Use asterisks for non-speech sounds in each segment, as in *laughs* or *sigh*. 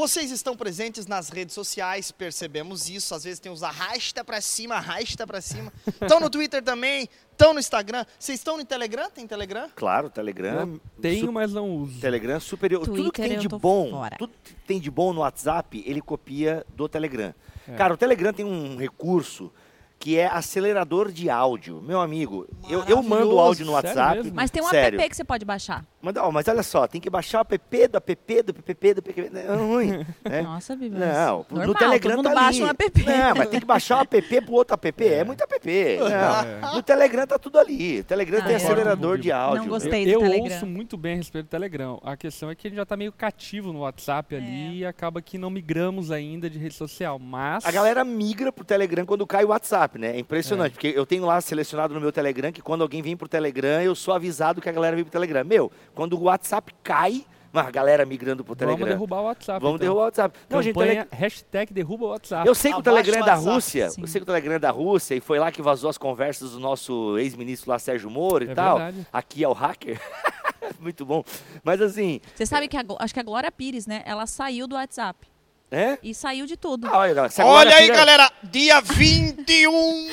Vocês estão presentes nas redes sociais, percebemos isso. Às vezes tem os arrasta pra cima, arrasta pra cima. *laughs* Estão no Twitter também, estão no Instagram. Vocês estão no Telegram? Tem Telegram? Claro, Telegram. Eu tenho, su- mas não uso. Telegram é superior. tudo que Twitter tem de bom, fora. tudo que tem de bom no WhatsApp, ele copia do Telegram. É. Cara, o Telegram tem um recurso que é acelerador de áudio. Meu amigo, eu, eu mando áudio no WhatsApp. Mas tem um Sério. app que você pode baixar. Mas, ó, mas olha só, tem que baixar o app do app do app do app. É ruim. né? *laughs* Nossa, Bíblia. Não, normal, no Telegram todo mundo tá baixa ali. um app. Não, mas tem que baixar o app pro outro app. É, muito app. Não. *laughs* No Telegram tá tudo ali. O Telegram Ah, tem é. acelerador de áudio. Não gostei. do Eu Telegram. ouço muito bem a respeito do Telegram. A questão é que a gente já tá meio cativo no WhatsApp ali e acaba que não migramos ainda de rede social. Mas. A galera migra pro Telegram quando cai o WhatsApp, né? É impressionante, porque eu tenho lá selecionado no meu Telegram que quando alguém vem pro Telegram, eu sou avisado que a galera vem pro Telegram. Meu, quando o WhatsApp cai, mas a galera migrando pro Telegram. Vamos derrubar o WhatsApp. Vamos então. derrubar o WhatsApp. Não, gente, Tele- hashtag derruba o WhatsApp. Eu sei que o Telegram é da WhatsApp. Rússia, Sim. eu sei que o Telegram é da Rússia e foi lá que vazou as conversas do nosso ex-ministro lá, Sérgio Moro e É tal. verdade. Aqui é o hacker. *laughs* Muito bom. Mas assim, Você sabe que a, acho que a Glória Pires, né? Ela saiu do WhatsApp. É? E saiu de tudo. Ah, olha, se a Olha Glória aí, galera. Dia 21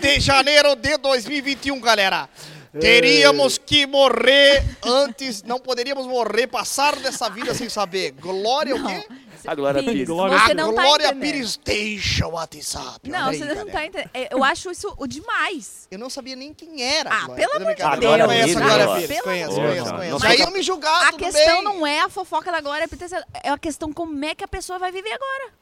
de janeiro de 2021, galera. Teríamos que morrer antes, não poderíamos morrer, passar dessa vida sem saber. Glória o Não. quê? A Glória Pires, Pires. Glória Você a não tá Glória. Pires deixa o WhatsApp. Não, aí, você não galera. tá entendendo. É, Eu acho isso o demais. Eu não sabia nem quem era. Ah, Glória. pelo Tô amor de. Deus. A Glória Glória Pires. Pires. Pelo Conheço, conheço, conheço. Aí eu me julgar, a tudo questão bem. não é a fofoca da Glória Pires, é a questão como é que a pessoa vai viver agora.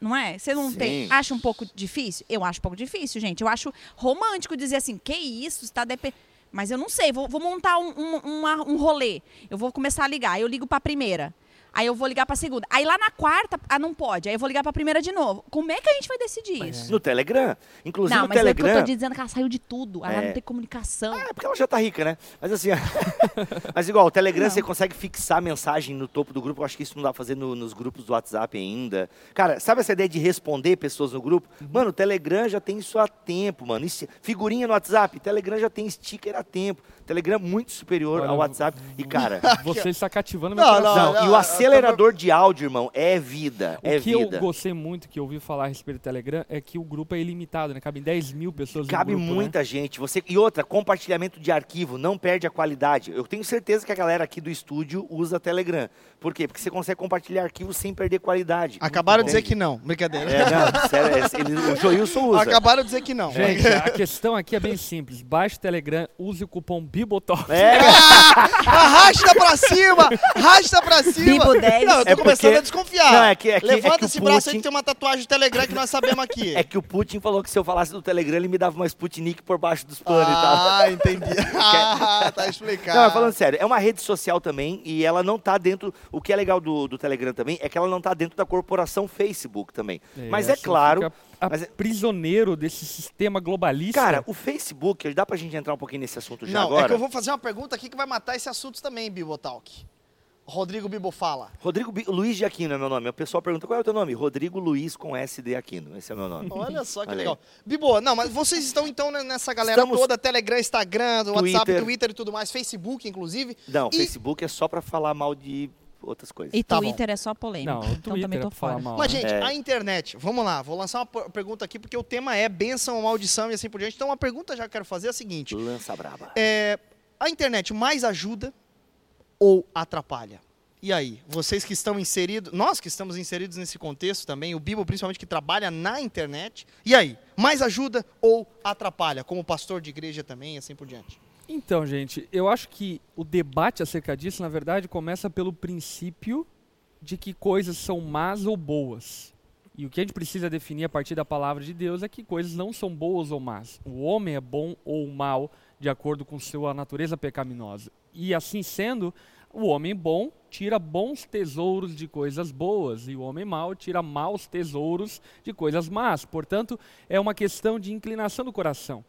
Não é? Você não Sim. tem. Acha um pouco difícil? Eu acho um pouco difícil, gente. Eu acho romântico dizer assim, que isso, está dep... Mas eu não sei, vou, vou montar um, um, uma- um rolê. Eu vou começar a ligar. Eu ligo pra primeira. Aí eu vou ligar pra segunda. Aí lá na quarta, ah, não pode. Aí eu vou ligar pra primeira de novo. Como é que a gente vai decidir isso? No Telegram. Inclusive Não, no mas é porque eu Telegram. tô dizendo que ela saiu de tudo. Ela É. não tem comunicação. É, porque ela já tá rica, né? Mas assim, *laughs* mas igual, o Telegram Não. você consegue fixar a mensagem no topo do grupo. Eu acho que isso não dá pra fazer no- nos grupos do WhatsApp ainda. Cara, sabe essa ideia de responder pessoas no grupo? Uhum. Mano, o Telegram já tem isso há tempo, mano. Figurinha no WhatsApp, Telegram já tem sticker há tempo. Telegram muito superior Olha, ao WhatsApp. E, cara. *laughs* Você está cativando meu Não, coração. Não, não, e o eu acelerador de áudio, irmão, é vida. O é que eu vida. gostei muito, que eu ouvi falar a respeito do Telegram, é que o grupo é ilimitado, né? Cabem 10 mil pessoas Cabe no grupo, né? muita gente. Você E outra, compartilhamento de arquivo não perde a qualidade. Eu tenho certeza que a galera aqui do estúdio usa Telegram. Por quê? Porque você consegue compartilhar arquivo sem perder qualidade. Acabaram de dizer que não. Brincadeira. É, não, sério, é, *laughs* ele- o Joilson usa. Acabaram de dizer que não. Gente, *laughs* a questão aqui é bem simples. Baixe o Telegram, use o cupom BIBOTOP. É, *laughs* Arrasta pra cima! Arrasta pra cima! Bibo 10. Não, eu tô É começando porque- a desconfiar. Não, é que- é que- é Levanta que o esse braço aí Putin- que tem uma tatuagem do Telegram que nós sabemos aqui. é que o Putin falou que se eu falasse do Telegram, ele me dava uma Sputnik por baixo dos panos e tal. Ah, entendi. *laughs* Ah, tá explicado. Não, falando sério, é uma rede social também e ela não tá dentro. O que é legal do, do Telegram também é que ela não tá dentro da corporação Facebook também. mas é claro. fica mas é- prisioneiro desse sistema globalista. Cara, o Facebook, dá pra gente entrar um pouquinho nesse assunto já Não, agora? é que eu vou fazer uma pergunta aqui que vai matar esse assunto também, Bibotalk. Rodrigo Bibo fala. Rodrigo Bi- Luiz de Aquino é meu nome. O pessoal pergunta qual é o teu nome? Rodrigo Luiz com SD Aquino. Esse é o meu nome. *laughs* Olha só que Olha aí. legal. Bibo, não, mas vocês estão então né, nessa galera Estamos- toda, Telegram, Instagram, WhatsApp, Twitter. Twitter e tudo mais, Facebook, inclusive. Não, E- Facebook é só pra falar mal de outras coisas. E Tá Twitter é só polêmica. Não, o então Twitter também é tô falar fora. mal. Mas, gente, É. a internet, vamos lá, vou lançar uma per- pergunta aqui, porque o tema é bênção ou maldição e assim por diante. Então, uma pergunta já que eu quero fazer é a seguinte: Lança braba. é, a internet mais ajuda ou atrapalha? E aí, vocês que estão inseridos, nós que estamos inseridos nesse contexto também, o Bibo principalmente que trabalha na internet, e aí, mais ajuda ou atrapalha? Como pastor de igreja também, e assim por diante. Então, gente, eu acho que o debate acerca disso, na verdade, começa pelo princípio de que coisas são más ou boas. E o que a gente precisa definir a partir da palavra de Deus é que coisas não são boas ou más. O homem é bom ou mal de acordo com sua natureza pecaminosa. E assim sendo, o homem bom tira bons tesouros de coisas boas e o homem mau tira maus tesouros de coisas más. Portanto, é uma questão de inclinação do coração.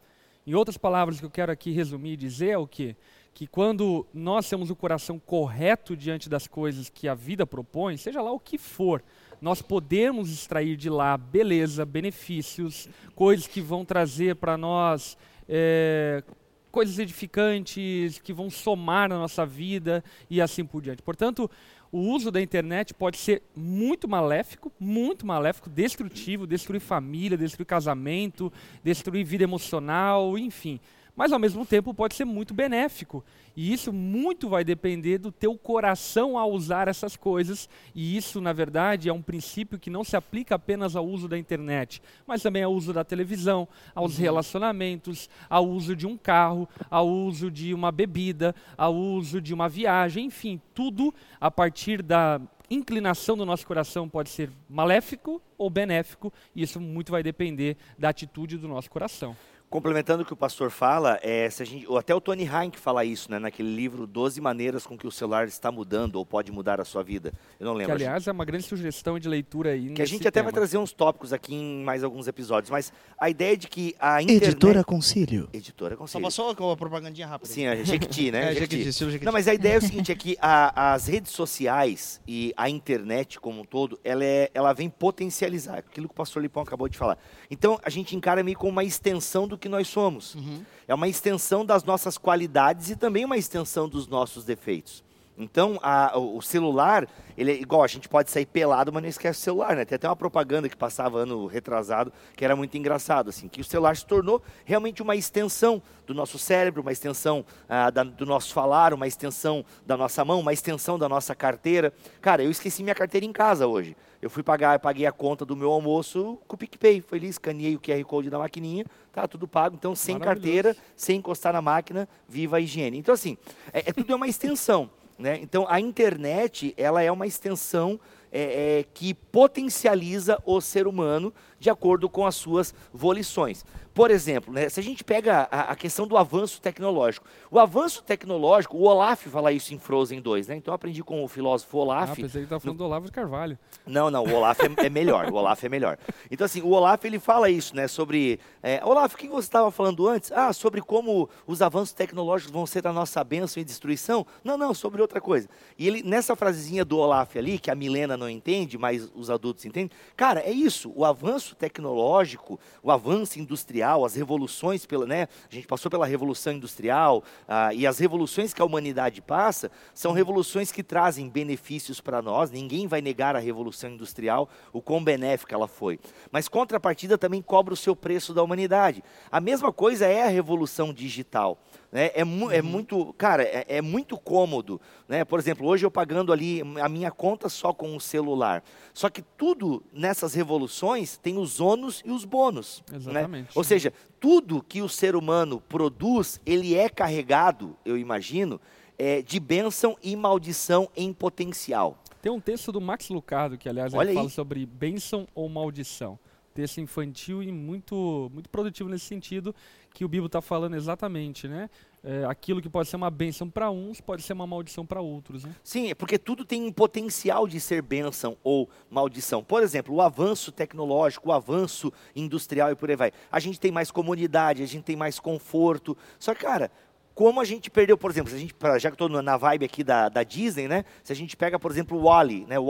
Em outras palavras, o que eu quero aqui resumir e dizer é o quê? Que quando nós temos o coração correto diante das coisas que a vida propõe, seja lá o que for, nós podemos extrair de lá beleza, benefícios, coisas que vão trazer para nós é, coisas edificantes, que vão somar na nossa vida e assim por diante. Portanto, o uso da internet pode ser muito maléfico, muito maléfico, destrutivo, destruir família, destruir casamento, destruir vida emocional, enfim mas ao mesmo tempo pode ser muito benéfico. E isso muito vai depender do teu coração ao usar essas coisas, e isso, na verdade, é um princípio que não se aplica apenas ao uso da internet, mas também ao uso da televisão, aos uhum. relacionamentos, ao uso de um carro, ao uso de uma bebida, ao uso de uma viagem, enfim, tudo a partir da inclinação do nosso coração pode ser maléfico ou benéfico, e isso muito vai depender da atitude do nosso coração complementando o que o pastor fala, é, se a gente, até o Tony Heinck fala isso, né, naquele livro 12 maneiras com que o celular está mudando ou pode mudar a sua vida. Eu não lembro. Que, aliás, é uma grande sugestão de leitura aí. Que a gente até tema. vai trazer uns tópicos aqui em mais alguns episódios, mas a ideia de que a internet... Editora Concílio. Editora Concílio. Só passou com a propagandinha rápida. Sim, a Jequiti, né? *laughs* É, Jequiti, Jequiti. Não, mas a ideia é o seguinte, é que a, as redes sociais e a internet como um todo, ela, é, ela vem potencializar aquilo que o pastor Lipão acabou de falar. Então, a gente encara meio como uma extensão do que nós somos. Uhum. É uma extensão das nossas qualidades e também uma extensão dos nossos defeitos. Então, a, o celular, ele é igual, a gente pode sair pelado, mas não esquece o celular, né? Tem até uma propaganda que passava ano retrasado, que era muito engraçado, assim, que o celular se tornou realmente uma extensão do nosso cérebro, uma extensão ah, da, do nosso falar, uma extensão da nossa mão, uma extensão da nossa carteira. Cara, eu esqueci minha carteira em casa hoje. Eu fui pagar, paguei a conta do meu almoço com o PicPay. Foi ali, escaneei o QR Code da maquininha, tá tudo pago. Então, sem carteira, sem encostar na máquina, viva a higiene. Então, assim, é, é tudo é uma extensão. Né? Então, a internet ela é uma extensão é, é, que potencializa o ser humano de acordo com as suas volições. Por exemplo, né, se a gente pega a, a, questão do avanço tecnológico. O avanço tecnológico, o Olaf fala isso em Frozen 2, né? Então eu aprendi com o filósofo Olaf. Ah, pensei que estava falando no... do Olavo de Carvalho. Não, não, o Olaf é, é, melhor, o Olaf é melhor. Então assim, o Olaf ele fala isso, né? Sobre... É, Olaf, o que você estava falando antes? Ah, sobre como os avanços tecnológicos vão ser a nossa bênção e destruição? Não, não, sobre outra coisa. E ele, nessa frasezinha do Olaf ali, que a Milena não entende, mas os adultos entendem, cara, é isso, o avanço tecnológico, o avanço industrial, as revoluções, pela, né, a gente passou pela revolução industrial, ah, e as revoluções que a humanidade passa são revoluções que trazem benefícios para nós, ninguém vai negar a revolução industrial, o quão benéfica ela foi. Mas contrapartida também cobra o seu preço da humanidade. A mesma coisa é a revolução digital. Né? É, mu é, uhum. muito, cara, é, é, muito cômodo. Né? Por exemplo, hoje eu pagando ali a minha conta só com o celular. Só que tudo nessas revoluções tem os ônus e os bônus. Né? Exatamente. Né? Ou seja, tudo que o ser humano produz, ele é carregado, eu imagino, é, de bênção e maldição em potencial. Tem um texto do Max Lucado, que aliás ele fala sobre bênção ou maldição texto infantil e muito, muito produtivo nesse sentido que o Bíblia está falando exatamente, né? É, aquilo que pode ser uma bênção para uns pode ser uma maldição para outros. Né? Sim, é porque tudo tem um potencial de ser bênção ou maldição. Por exemplo, o avanço tecnológico, o avanço industrial e por aí vai. A gente tem mais comunidade, a gente tem mais conforto. Só que, cara, como a gente perdeu, por exemplo, se a gente, já que estou na vibe aqui da, da Disney, né? Se a gente pega, por exemplo, o Wally, né? O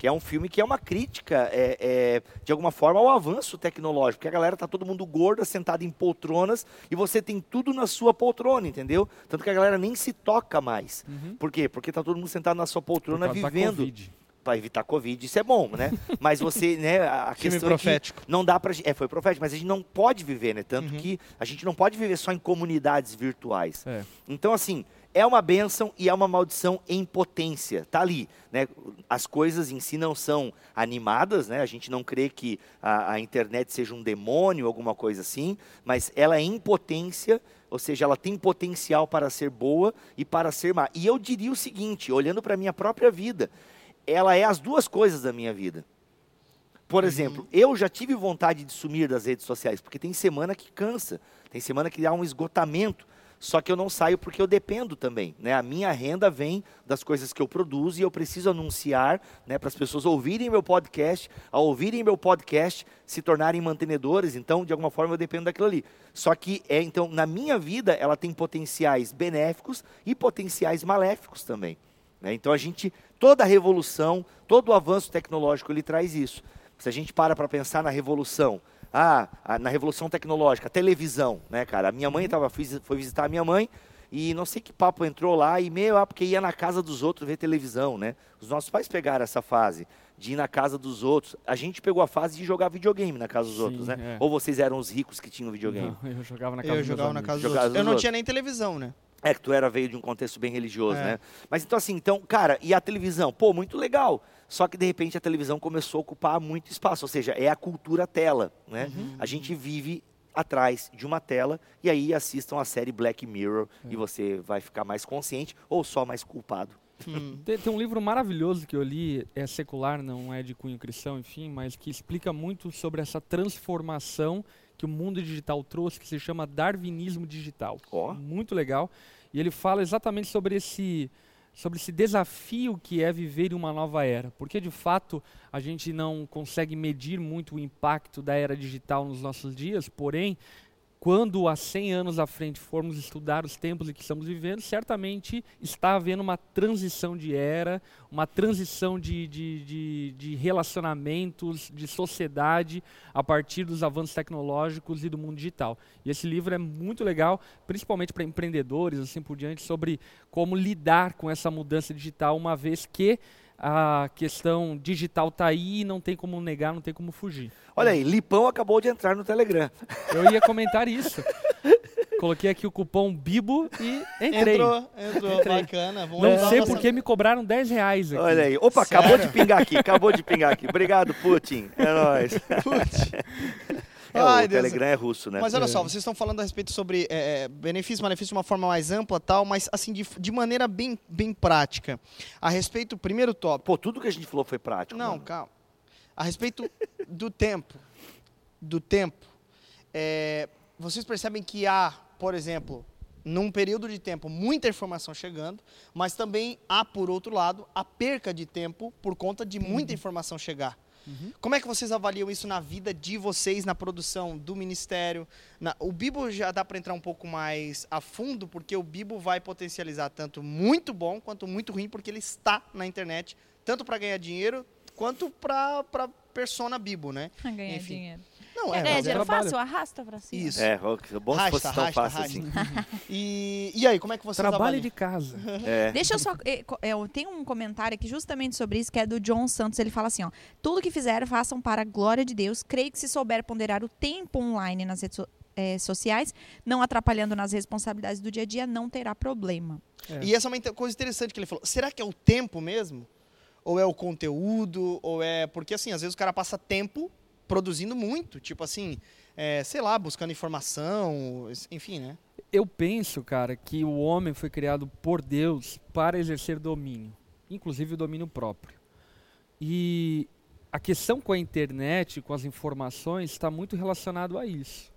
que é um filme que é uma crítica, é, é, de alguma forma, ao avanço tecnológico, porque a galera tá todo mundo gorda, sentada em poltronas, e você tem tudo na sua poltrona, entendeu? Tanto que a galera nem se toca mais. Uhum. Por quê? Porque tá todo mundo sentado na sua poltrona vivendo para evitar Covid, isso é bom, né? *laughs* Mas você, né, a questão profético. É que não dá para é, foi profético, mas a gente não pode viver, né? Tanto uhum. que a gente não pode viver só em comunidades virtuais. É. Então, assim, é uma bênção e é uma maldição em potência. Tá ali, né? As coisas em si não são animadas, né? A gente não crê que a, a internet seja um demônio, alguma coisa assim, mas ela é em potência, ou seja, ela tem potencial para ser boa e para ser má. E eu diria o seguinte, olhando para a minha própria vida, ela é as duas coisas da minha vida. Por uhum. exemplo, eu já tive vontade de sumir das redes sociais, porque tem semana que cansa, tem semana que há um esgotamento. Só que eu não saio porque eu dependo também. Né? A minha renda vem das coisas que eu produzo e eu preciso anunciar né, para as pessoas ouvirem meu podcast, ao ouvirem meu podcast, se tornarem mantenedores. Então, de alguma forma, eu dependo daquilo ali. Só que, é então, na minha vida, ela tem potenciais benéficos e potenciais maléficos também. Né? Então, a gente Toda a revolução, todo o avanço tecnológico, ele traz isso. Se a gente para para pensar na revolução, ah, na revolução tecnológica, televisão, né, cara? A minha mãe tava, foi visitar a minha mãe, E não sei que papo entrou lá e meio, ah, porque ia na casa dos outros ver televisão, né? Os nossos pais pegaram essa fase de ir na casa dos outros. A gente pegou a fase de jogar videogame na casa dos Sim, outros, né? é. Ou vocês eram os ricos que tinham videogame? Não, eu jogava na casa Eu dos meus jogava na amigos. casa dos Jogava outros. Eu não outros. tinha nem televisão, né? É que tu era veio de um contexto bem religioso, É. né? Mas então assim, então, cara, e a televisão? Pô, muito legal. Só que de repente a televisão começou a ocupar muito espaço, ou seja, é a cultura tela, né? Uhum. A gente vive atrás de uma tela e aí assistam a série Black Mirror É. e você vai ficar mais consciente ou só mais culpado. Hum. *laughs* Tem, tem um livro maravilhoso que eu li, é secular, não é de cunho cristão, enfim, mas que explica muito sobre essa transformação que o mundo digital trouxe, que se chama Darwinismo Digital. Ó. Muito legal. E ele fala exatamente sobre esse, sobre esse desafio que é viver em uma nova era. Porque, de fato, a gente não consegue medir muito o impacto da era digital nos nossos dias, porém, quando há 100 anos à frente formos estudar os tempos em que estamos vivendo, certamente está havendo uma transição de era, uma transição de, de, de, de relacionamentos, de sociedade, a partir dos avanços tecnológicos e do mundo digital. E esse livro é muito legal, principalmente para empreendedores, assim por diante, sobre como lidar com essa mudança digital, uma vez que a questão digital está aí e não tem como negar, não tem como fugir. Olha aí, Lipão acabou de entrar no Telegram. *laughs* Eu ia comentar isso. Coloquei aqui o cupom Bibo e entrei. Entrou, entrou, bacana. Vamos Não sei nossa- porque me cobraram 10 reais aqui. Olha aí. Opa, Sério? acabou de pingar aqui, acabou de pingar aqui. Obrigado, Putin. É nóis. *laughs* Putz. *laughs* É, Ai, o Deus. Telegram é russo, né? Mas olha só, vocês estão falando a respeito sobre é, é, benefício malefício de uma forma mais ampla tal, mas assim, de, de maneira bem, bem prática. A respeito, primeiro tópico. Pô, tudo que a gente falou foi prático. Não, mano. calma. A respeito *laughs* do tempo. Do tempo. é, vocês percebem que há, por exemplo, num período de tempo, muita informação chegando, mas também há, por outro lado, a perca de tempo por conta de muita informação chegar. Como é que vocês avaliam isso na vida de vocês, na produção do ministério? Na- o Bibo já dá para entrar um pouco mais a fundo, porque o Bibo vai potencializar tanto muito bom quanto muito ruim, porque ele está na internet, tanto para ganhar dinheiro quanto para persona Bibo, né? Ganhar Enfim. dinheiro. Não, Quer é, ganhar mas é- dinheiro trabalho. fácil? Arrasta pra cima. Isso. É, bom se fosse tão fácil assim. *laughs* E, e aí, como é que vocês Trabalho avaliam? de casa. *laughs* É. Deixa eu só. eh, co- Eu tenho um comentário aqui justamente sobre isso, que é do John Santos. Ele fala assim: ó, tudo que fizer, façam para a glória de Deus. Creio que se souber ponderar o tempo online nas redes so- eh, sociais, não atrapalhando nas responsabilidades do dia a dia, não terá problema. É. E essa é uma coisa interessante que ele falou. Será que é o tempo mesmo? Ou é o conteúdo? Ou é. Porque assim, às vezes o cara passa tempo produzindo muito. Tipo assim, é, sei lá, buscando informação, enfim, né? Eu penso, cara, que o homem foi criado por Deus para exercer domínio, inclusive o domínio próprio. E a questão com a internet, com as informações, está muito relacionado a isso.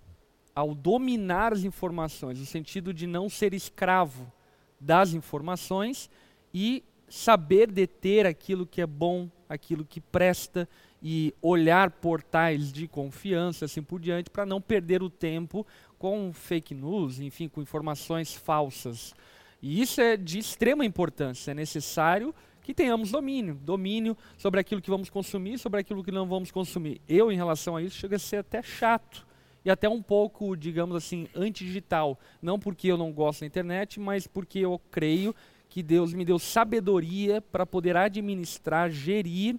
Ao dominar as informações, no sentido de não ser escravo das informações e saber deter aquilo que é bom, aquilo que presta e olhar portais de confiança, assim por diante, para não perder o tempo com fake news, enfim, com informações falsas. E isso é de extrema importância, é necessário que tenhamos domínio, domínio sobre aquilo que vamos consumir, sobre aquilo que não vamos consumir. Eu, em relação a isso, chega a ser até chato e até um pouco, digamos assim, antidigital. Não porque eu não gosto da internet, mas porque eu creio que Deus me deu sabedoria para poder administrar, gerir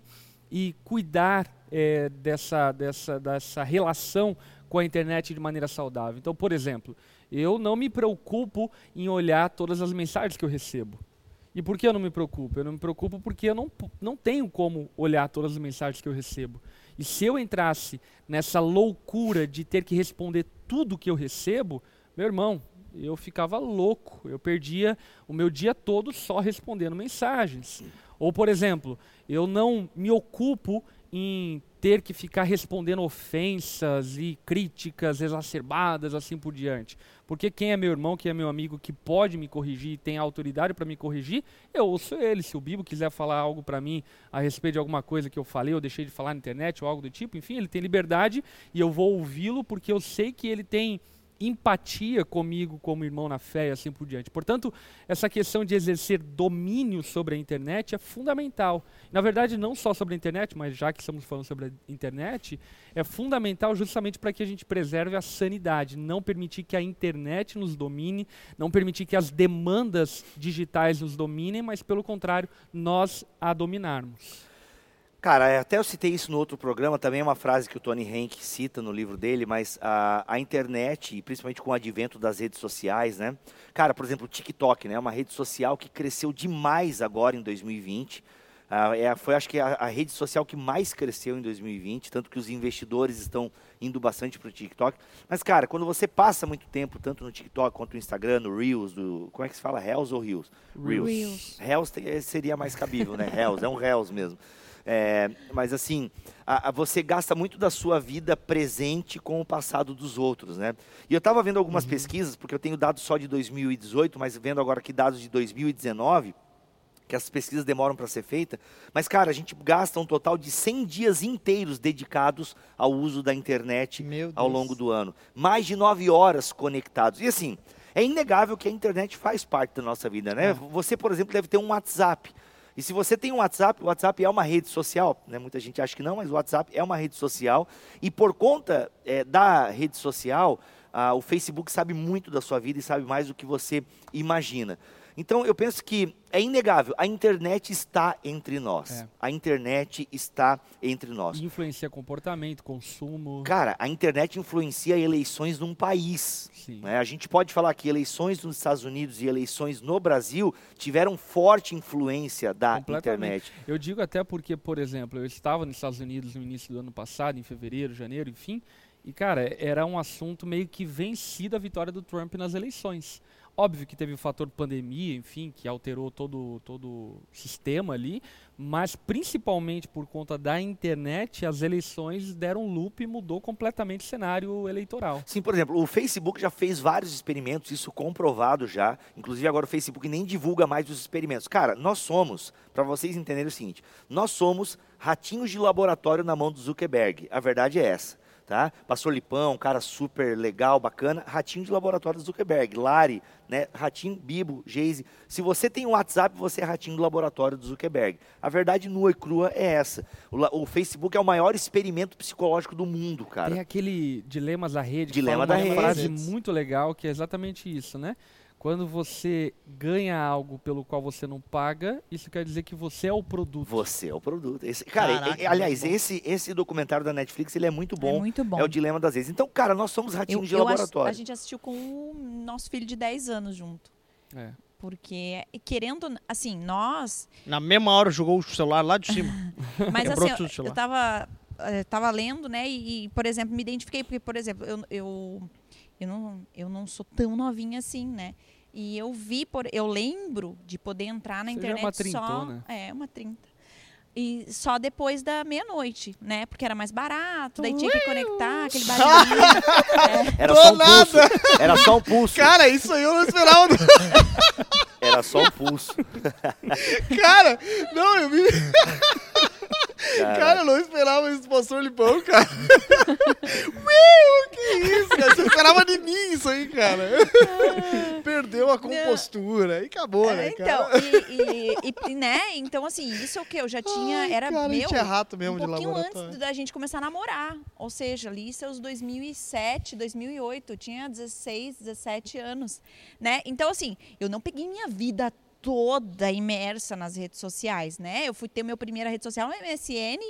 e cuidar eh, dessa, dessa, dessa relação com a internet de maneira saudável. Então, por exemplo, eu não me preocupo em olhar todas as mensagens que eu recebo. E por que eu não me preocupo? Eu não me preocupo porque eu não, não tenho como olhar todas as mensagens que eu recebo. E se eu entrasse nessa loucura de ter que responder tudo que eu recebo, meu irmão, eu ficava louco. Eu perdia o meu dia todo só respondendo mensagens. Ou, por exemplo, eu não me ocupo em ter que ficar respondendo ofensas e críticas exacerbadas, assim por diante. Porque quem é meu irmão, quem é meu amigo, que pode me corrigir e tem autoridade para me corrigir, eu ouço ele. Se o Bibo quiser falar algo para mim a respeito de alguma coisa que eu falei ou deixei de falar na internet ou algo do tipo, enfim, ele tem liberdade e eu vou ouvi-lo porque eu sei que ele tem empatia comigo como irmão na fé e assim por diante. Portanto, essa questão de exercer domínio sobre a internet é fundamental. Na verdade, não só sobre a internet, mas já que estamos falando sobre a internet, é fundamental justamente para que a gente preserve a sanidade, não permitir que a internet nos domine, não permitir que as demandas digitais nos dominem, mas pelo contrário, nós a dominarmos. Cara, é, até eu citei isso no outro programa, também é uma frase que o Tony Henk cita no livro dele, mas a, a internet, e principalmente com o advento das redes sociais, né? Cara, por exemplo, o TikTok, né? É uma rede social que cresceu demais agora em 2020. Ah, é, foi, acho que, a, a, rede social que mais cresceu em 2020, tanto que os investidores estão indo bastante para o TikTok. Mas, cara, quando você passa muito tempo, tanto no TikTok quanto no Instagram, no Reels, do, como é que se fala? Reels ou Reels? Reels. Reels, Reels seria mais cabível, né? Reels, é um Reels mesmo. É, mas assim, a, a, você gasta muito da sua vida presente com o passado dos outros, né? E eu estava vendo algumas uhum. pesquisas, porque eu tenho dados só de 2018, mas vendo agora aqui dados de 2019, que as pesquisas demoram para ser feitas. Mas, cara, a gente gasta um total de 100 dias inteiros dedicados ao uso da internet ao longo do ano. Mais de 9 horas conectados. E assim, é inegável que a internet faz parte da nossa vida, né? É. Você, por exemplo, deve ter um WhatsApp. E se você tem um WhatsApp, o WhatsApp é uma rede social, né? muita gente acha que não, mas o WhatsApp é uma rede social. E por conta é, da rede social, ah, o Facebook sabe muito da sua vida e sabe mais do que você imagina. Então eu penso que é inegável, a internet está entre nós. É. A internet está entre nós. Influencia comportamento, consumo. Cara, a internet influencia eleições num país. Né? A gente pode falar que eleições nos Estados Unidos e eleições no Brasil tiveram forte influência da internet. Eu digo até porque, por exemplo, eu estava nos Estados Unidos no início do ano passado, em fevereiro, janeiro, enfim. E, cara, era um assunto meio que vencido a vitória do Trump nas eleições. Óbvio que teve o fator pandemia, enfim, que alterou todo, todo o sistema ali, mas principalmente por conta da internet, as eleições deram loop e mudou completamente o cenário eleitoral. Sim, por exemplo, o Facebook já fez vários experimentos, isso comprovado já. Inclusive agora o Facebook nem divulga mais os experimentos. Cara, nós somos, para vocês entenderem o seguinte, nós somos ratinhos de laboratório na mão do Zuckerberg. A verdade é essa tá? Pastor Lipão, um cara super legal, bacana. Ratinho de laboratório do Zuckerberg. Lari, né? Ratinho, Bibo, Geise. Se você tem um WhatsApp, você é ratinho do laboratório do Zuckerberg. A verdade nua e crua é essa. O, o Facebook é o maior experimento psicológico do mundo, cara. Tem aquele Dilemas da Rede. Dilema da uma Rede. frase muito legal que é exatamente isso, né? Quando você ganha algo pelo qual você não paga, isso quer dizer que você é o produto. Você é o produto. Esse, cara, Caraca, e, aliás, esse, esse documentário da Netflix ele é muito bom. É muito bom. É o dilema das vezes. Então, cara, nós somos ratinhos eu, de eu laboratório. a gente assistiu com o nosso filho de 10 anos junto. É. Porque, querendo, assim, nós. Na mesma hora jogou o celular lá de cima. *laughs* Mas assim, eu, eu tava, eu eh, tava lendo, né? E, e, por exemplo, me identifiquei, porque, por exemplo, eu, eu, eu, não, eu não sou tão novinha assim, né? E eu vi, por, eu lembro de poder entrar na Você internet é uma trintona. só. É, uma trinta. E só depois da meia-noite, né? Porque era mais barato, daí tinha que conectar aquele barulhinho. é. *laughs* Era só um nada. pulso. Era só um pulso. Cara, isso aí eu não esperava. Era só um pulso. Cara, não, eu vi. *laughs* Cara. cara, eu não esperava esse pastor Lipão, cara. *laughs* Meu, que isso, cara? Você esperava de mim isso aí, cara. Perdeu a compostura e acabou, é, né, então, E, e, e, né, então assim, isso é o que eu já tinha, Ai, era cara, meu, é rato mesmo um pouquinho antes da gente começar a namorar. Ou seja, ali seus 2007, 2008, eu tinha 16, 17 anos, né? Então assim, eu não peguei minha vida toda imersa nas redes sociais, né? Eu fui ter meu primeira rede social no MSN,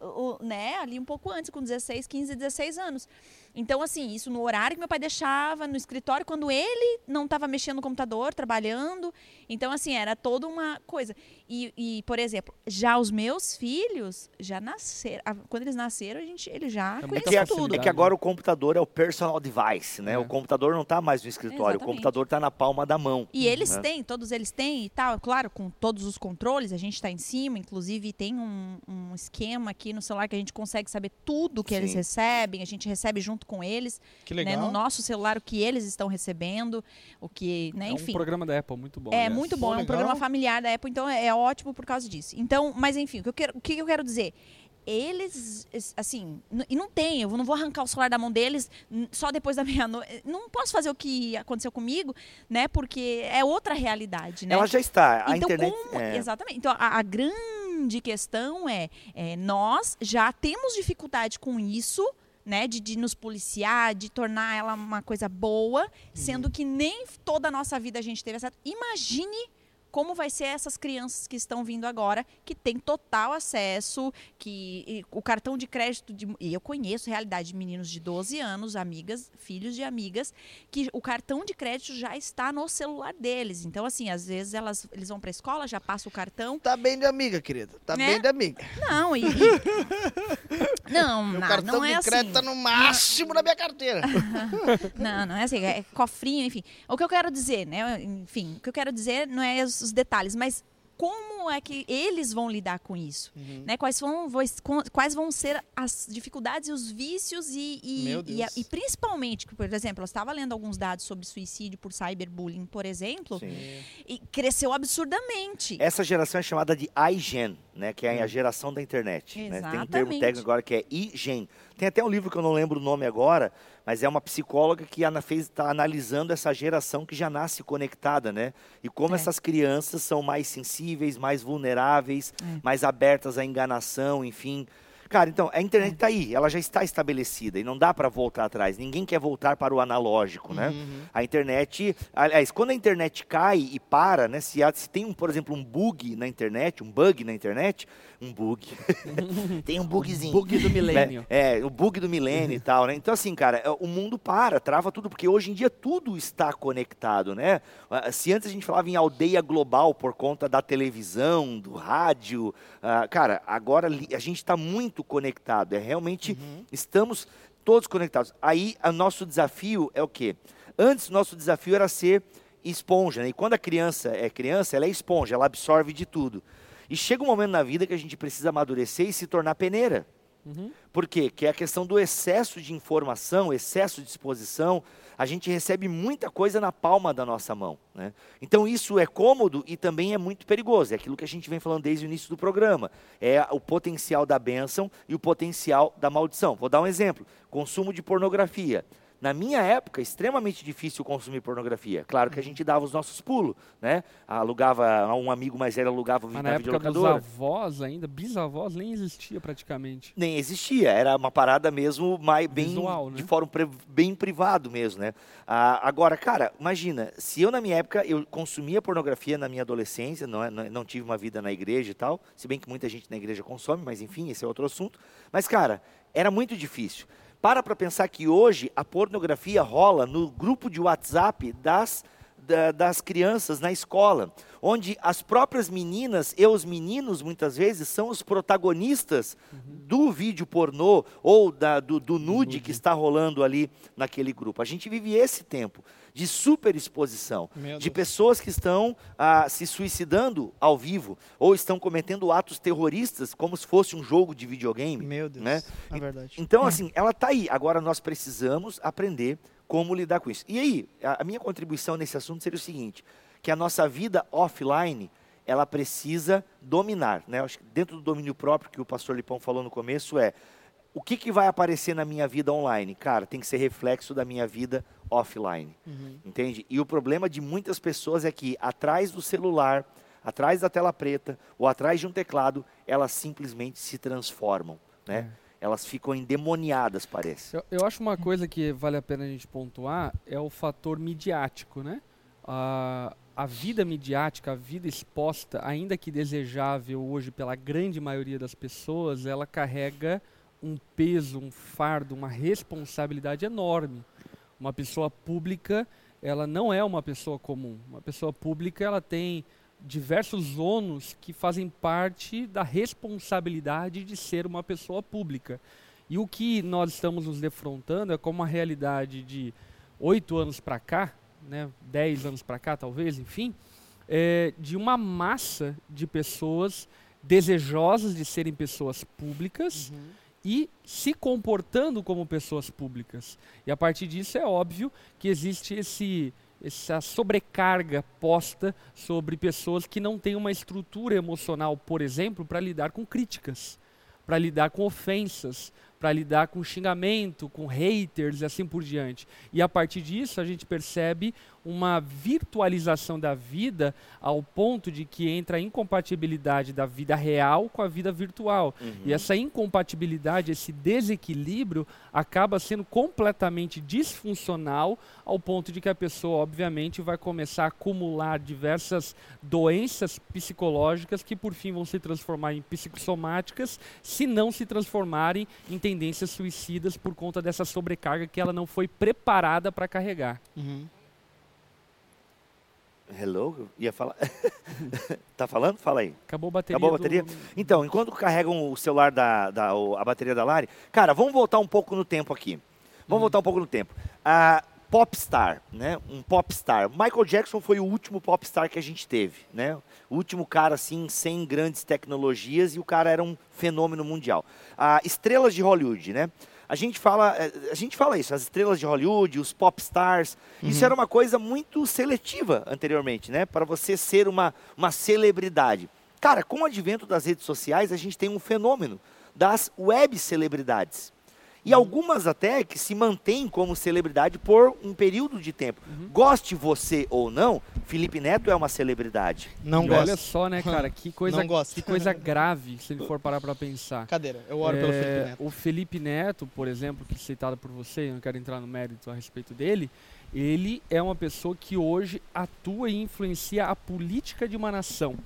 o, né, ali um pouco antes, com 16, 15, 16 anos. Então, assim, isso no horário que meu pai deixava, no escritório, quando ele não estava mexendo no computador, trabalhando. Então, assim, era toda uma coisa. E, e, por exemplo, já os meus filhos já nasceram. Quando eles nasceram, a gente, eles já é conheciam tudo. É que agora o computador é o personal device, né? É. O computador não está mais no escritório, Exatamente. o computador está na palma da mão. E eles né? têm, todos eles têm e tal, claro, com todos os controles, a gente está em cima, inclusive tem um, um, esquema aqui no celular que a gente consegue saber tudo que Sim. eles recebem, a gente recebe junto com eles. Que legal. Né, no nosso celular, o que eles estão recebendo, o que, né, é enfim. um programa da Apple muito bom. É, aliás. muito bom. Pô, é um programa familiar da Apple, então é, é ótimo por causa disso. Então, mas enfim, o que eu quero, o que eu quero dizer? eles, es- assim, e não tem, eu não vou arrancar o celular da mão deles só depois da meia-noite. *laughs* Não posso fazer o que aconteceu comigo, né? Porque é outra realidade, né? Ela já está. A então, internet. como- é. Exatamente. Então, a, a grande questão é, é, nós já temos dificuldade com isso, né? De, de nos policiar, de tornar ela uma coisa boa, Uhum. sendo que nem toda a nossa vida a gente teve acesso. Imagine como vai ser essas crianças que estão vindo agora, que têm total acesso, que e o cartão de crédito de, e eu conheço realidade de meninos de 12 anos, amigas, filhos de amigas, que o cartão de crédito já está no celular deles. Então assim, às vezes elas eles vão para a escola, já passa o cartão. Tá bem de amiga, querida. Tá Né? bem de amiga. Não, e, e- *laughs* não, não, cartão não é de crédito tá assim. no máximo da minha carteira. Não, não é assim, é cofrinho, enfim. O que eu quero dizer, né? Enfim, o que eu quero dizer não é os detalhes, mas como é que eles vão lidar com isso? Uhum. Né? Quais, vão, quais vão ser as dificuldades e os vícios e, e, e, a- e principalmente, por exemplo, eu estava lendo alguns dados sobre suicídio por cyberbullying, por exemplo, Sim. e cresceu absurdamente. Essa geração é chamada de iGen, né? Que é a geração da internet. né? Tem um termo técnico agora que é iGen. Tem até um livro que eu não lembro o nome agora, mas é uma psicóloga que está analisando essa geração que já nasce conectada, né? E como É. essas crianças são mais sensíveis, mais vulneráveis, É. mais abertas à enganação, enfim. Cara, então, a internet está aí, ela já está estabelecida e não dá para voltar atrás. Ninguém quer voltar para o analógico, né? Uhum. A internet, aliás, quando a internet cai e para, né? Se, há- se tem, um, por exemplo, um bug na internet, um bug na internet, um bug. *laughs* tem um bugzinho. Bug do milênio. É, é, o bug do milênio e tal, né? Então, assim, cara, é, o mundo para, trava tudo, porque hoje em dia tudo está conectado, né? Ah, Se antes a gente falava em aldeia global por conta da televisão, do rádio, ah, cara, agora a gente está muito conectado. É realmente, estamos todos conectados. Aí, o nosso desafio é o quê? Antes, nosso desafio era ser esponja, né? E quando a criança é criança, ela é esponja, ela absorve de tudo. E chega um momento na vida que a gente precisa amadurecer e se tornar peneira. Por quê? Que é a questão do excesso de informação, excesso de exposição. A gente recebe muita coisa na palma da nossa mão. Né? Então isso é cômodo e também é muito perigoso. É aquilo que a gente vem falando desde o início do programa. É o potencial da bênção e o potencial da maldição. Vou dar um exemplo: consumo de pornografia. Na minha época, extremamente difícil consumir pornografia. Claro que a gente dava os nossos pulos, né? Alugava, um amigo mais velho alugava Mas na, na época dos avós ainda, bisavós, nem existia praticamente. Nem existia, era uma parada mesmo mais bem Visual, né? de fórum bem privado mesmo, né? Ah, agora, cara, imagina, se eu na minha época eu consumia pornografia na minha adolescência, não, é- não, não tive uma vida na igreja e tal, se bem que muita gente na igreja consome, mas enfim, esse é outro assunto. Mas cara, era muito difícil. Para para pensar que hoje a pornografia rola no grupo de WhatsApp das da- das crianças na escola, onde as próprias meninas e os meninos, muitas vezes, são os protagonistas do vídeo pornô ou da- do, do nude que está rolando ali naquele grupo. A gente vive esse tempo de superexposição, Meu de pessoas que estão ah, se suicidando ao vivo ou estão cometendo atos terroristas como se fosse um jogo de videogame. Meu Deus. Né? É verdade. Então, assim, ela está aí. Agora nós precisamos aprender como lidar com isso. E aí, a, minha contribuição nesse assunto seria o seguinte: que a nossa vida offline ela precisa dominar. Né? Acho que dentro do domínio próprio que o pastor Lipão falou no começo é o que, que vai aparecer na minha vida online? Cara, tem que ser reflexo da minha vida offline. Uhum. Entende? E o problema de muitas pessoas é que atrás do celular, atrás da tela preta ou atrás de um teclado, elas simplesmente se transformam, né? Elas ficam endemoniadas, parece. Eu, eu acho uma coisa que vale a pena a gente pontuar é o fator midiático, né? A, a vida midiática, a vida exposta, ainda que desejável hoje pela grande maioria das pessoas, ela carrega um peso, um fardo, uma responsabilidade enorme. Uma pessoa pública, ela não é uma pessoa comum. Uma pessoa pública, ela tem diversos ônus que fazem parte da responsabilidade de ser uma pessoa pública. E o que nós estamos nos defrontando é como a realidade de oito anos para cá, né, dez anos para cá talvez, enfim, é, de uma massa de pessoas desejosas de serem pessoas públicas e se comportando como pessoas públicas. E a partir disso é óbvio que existe esse essa sobrecarga posta sobre pessoas que não têm uma estrutura emocional, por exemplo, para lidar com críticas. para lidar com ofensas, para lidar com xingamento, com haters e assim por diante. E a partir disso a gente percebe uma virtualização da vida ao ponto de que entra a incompatibilidade da vida real com a vida virtual. Uhum. E essa incompatibilidade, esse desequilíbrio, acaba sendo completamente disfuncional ao ponto de que a pessoa, obviamente, vai começar a acumular diversas doenças psicológicas que, por fim, vão se transformar em psicossomáticas, se não se transformarem em tendências suicidas por conta dessa sobrecarga que ela não foi preparada para carregar. Uhum. Hello? Ia falar. *laughs* tá falando? Fala aí. Acabou a bateria. Acabou a do- bateria? Então, enquanto carregam o celular da, da- a bateria da Lari, cara, vamos voltar um pouco no tempo aqui. Vamos voltar um pouco no tempo. A popstar, né? Um popstar. Michael Jackson foi o último popstar que a gente teve, né? O último cara assim sem grandes tecnologias e o cara era um fenômeno mundial. Ah, estrelas de Hollywood, né? A gente fala, eh, a gente fala isso, as estrelas de Hollywood, os popstars. Isso era uma coisa muito seletiva anteriormente, né? Para você ser uma, uma celebridade. Cara, com o advento das redes sociais, a gente tem um fenômeno das web celebridades. E algumas até que se mantêm como celebridade por um período de tempo. Goste você ou não, Felipe Neto é uma celebridade. Não E gosto. olha só, né, cara, que *laughs* coisa, Não gosto. que coisa *laughs* grave, se ele for parar para pensar. Cadeira, eu oro pelo É, Felipe Neto. O Felipe Neto, por exemplo, que citado por você, eu não quero entrar no mérito a respeito dele, ele é uma pessoa que hoje atua e influencia a política de uma nação.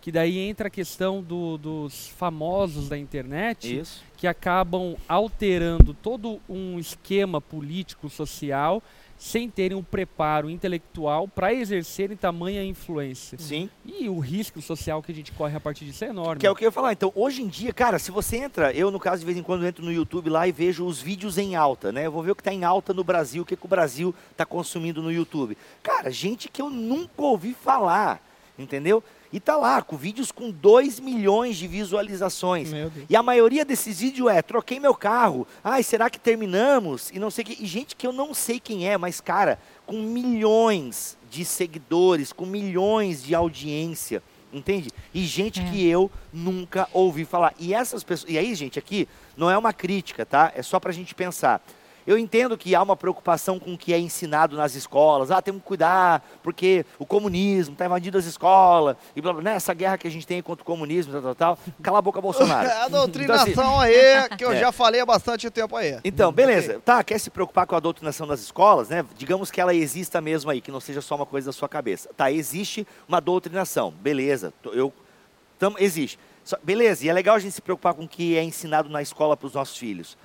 Que daí entra a questão do- dos famosos da internet, Isso. que acabam alterando todo um esquema político, social, sem terem um preparo intelectual para exercerem tamanha influência. Sim. E o risco social que a gente corre a partir disso é enorme. Que é o que eu ia falar. Então, hoje em dia, cara, se você entra, eu no caso de vez em quando entro no YouTube lá e vejo os vídeos em alta, né? Eu vou ver o que está em alta no Brasil, o que, que o Brasil está consumindo no YouTube. Cara, gente que eu nunca ouvi falar, entendeu? E tá lá, com vídeos com 2 milhões de visualizações. E a maioria desses vídeos é, troquei meu carro, ai, será que terminamos? E não sei que. E gente que eu não sei quem é, mas, cara, com milhões de seguidores, com milhões de audiência, entende? E gente É. que eu nunca ouvi falar. E essas pessoas. E aí, gente, aqui não é uma crítica, tá? É só pra gente pensar. Eu entendo que há uma preocupação com o que é ensinado nas escolas. Ah, temos que cuidar, porque o comunismo está invadindo as escolas. E blá, blá, né? Essa guerra que a gente tem contra o comunismo, tal, tal, tal. Cala a boca, Bolsonaro. *laughs* A Então, doutrinação assim, aí, *laughs* que eu É. já falei há bastante tempo aí. Então, beleza. Tá, quer se preocupar com a doutrinação das escolas, né? Digamos que ela exista mesmo aí, que não seja só uma coisa da sua cabeça. Tá, existe uma doutrinação. Beleza. Eu, tam, existe. Só- beleza, e é legal a gente se preocupar com o que é ensinado na escola para os nossos filhos.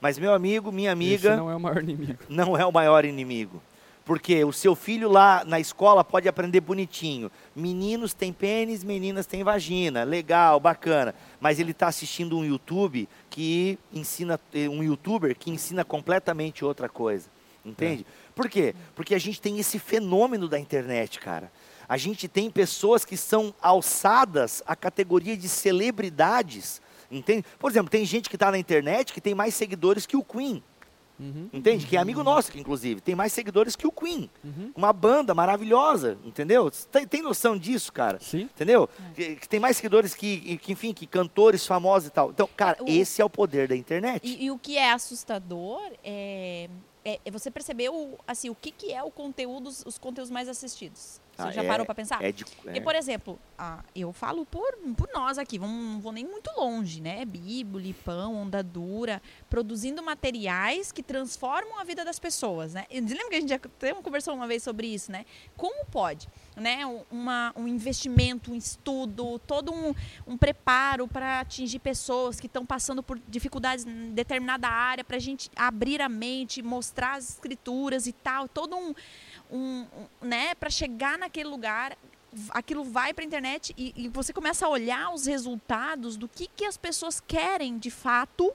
Mas, meu amigo, minha Esse amiga, não é o maior inimigo. não é o maior inimigo. Porque o seu filho lá na escola pode aprender bonitinho. Meninos têm pênis, meninas têm vagina. Legal, bacana. Mas ele está assistindo um YouTube que ensina, eh, um youtuber que ensina completamente outra coisa. Entende? Por quê? Porque a gente tem esse fenômeno da internet, cara. A gente tem pessoas que são alçadas à categoria de celebridades. Entende? Por exemplo, tem gente que está na internet que tem mais seguidores que o Queen. Uhum. Entende? Que é amigo nosso, que, inclusive. Tem mais seguidores que o Queen. Uhum. Uma banda maravilhosa, entendeu? Tem, tem noção disso, cara? Sim. Entendeu? Que, que tem mais seguidores que, que, enfim, que cantores famosos e tal. Então, cara, O- esse é o poder da internet. E, e o que é assustador é, é- é você perceber o, assim, o que, que é o conteúdo, os conteúdos mais assistidos. Você Ah, já é- parou para pensar? É de, é. E, por exemplo, ah, eu falo por, por nós aqui, vamos- não vou nem muito longe, né? Bibo, Lipão, Onda Dura, produzindo materiais que transformam a vida das pessoas, né? E que a gente já até conversou uma vez sobre isso, né? Como pode, né? Um- Uma, um investimento, um estudo, todo um, um preparo para atingir pessoas que estão passando por dificuldades em determinada área, para a gente abrir a mente, mostrar as escrituras e tal, todo um, um, um, né, para chegar naquele lugar, aquilo vai para a internet e, e você começa a olhar os resultados do que, que as pessoas querem de fato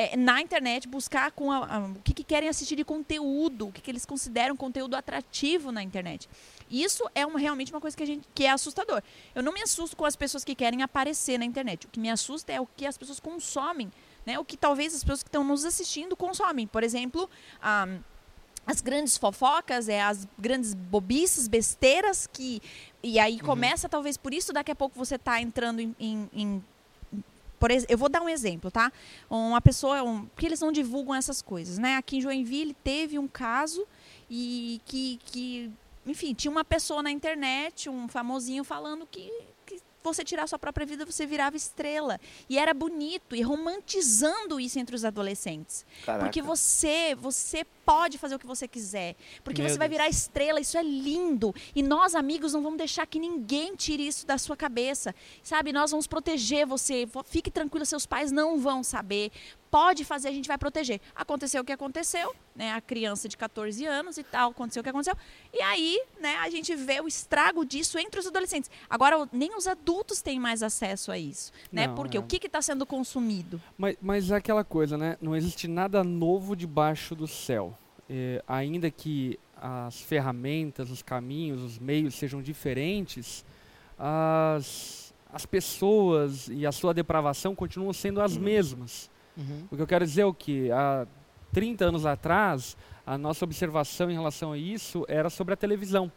é, na internet, buscar com a- a- o que, que querem assistir de conteúdo, o que, que eles consideram conteúdo atrativo na internet. Isso é uma, realmente uma coisa que, a gente, que é assustador. Eu não me assusto com as pessoas que querem aparecer na internet. O que me assusta é o que as pessoas consomem, né? o que talvez as pessoas que estão nos assistindo consomem. Por exemplo, as grandes fofocas, é as grandes bobices, besteiras que. E aí começa, talvez por isso, daqui a pouco você está entrando em, em- em Por ex- eu vou dar um exemplo, tá? Uma pessoa, um, porque eles não divulgam essas coisas, né? Aqui em Joinville teve um caso e que, que enfim, tinha uma pessoa na internet, um famosinho falando que, que você tirar sua própria vida, você virava estrela. E era bonito e romantizando isso entre os adolescentes. Caraca. Porque você, você pode fazer o que você quiser. Porque Meu você vai Deus. virar estrela, isso é lindo. E nós, amigos, não vamos deixar que ninguém tire isso da sua cabeça. Sabe, nós vamos proteger você. Vo- Fique tranquilo, seus pais não vão saber. Pode fazer, a gente vai proteger. Aconteceu o que aconteceu, né? A criança de 14 anos e tal, aconteceu o que aconteceu. E aí, né, a gente vê o estrago disso entre os adolescentes. Agora, nem os adultos têm mais acesso a isso, né? Não, Porque é. o que está sendo consumido? Mas, mas é aquela coisa, né? Não existe nada novo debaixo do céu. É, ainda que as ferramentas, os caminhos, os meios sejam diferentes, as, as pessoas e a sua depravação continuam sendo as mesmas. Uhum. O que eu quero dizer é o que há 30 anos atrás, a nossa observação em relação a isso era sobre a televisão.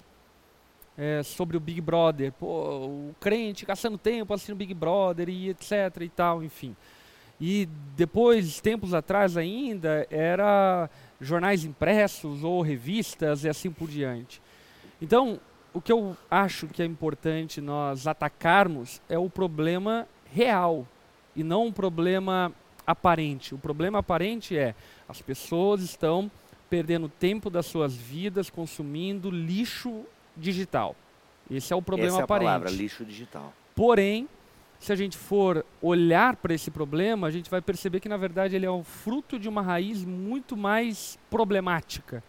É, sobre o Big Brother, pô, o crente gastando tempo assistindo Big Brother e etc e tal, enfim. E depois, tempos atrás ainda, era jornais impressos ou revistas e assim por diante. Então, o que eu acho que é importante nós atacarmos é o problema real e não um problema aparente. O problema aparente é as pessoas estão perdendo tempo das suas vidas consumindo lixo digital. Esse é o problema Essa é a aparente. palavra, lixo digital. Porém, se a gente for olhar para esse problema, a gente vai perceber que na verdade ele é o fruto de uma raiz muito mais problemática,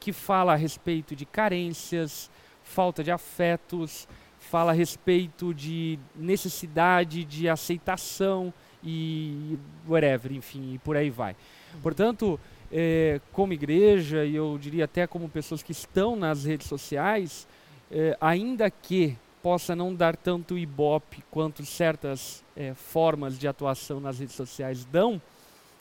que fala a respeito de carências, falta de afetos, fala a respeito de necessidade de aceitação e whatever, enfim, e por aí vai. Portanto, eh, como igreja, e eu diria até como pessoas que estão nas redes sociais, eh, ainda que possa não dar tanto ibope quanto certas eh, formas de atuação nas redes sociais dão,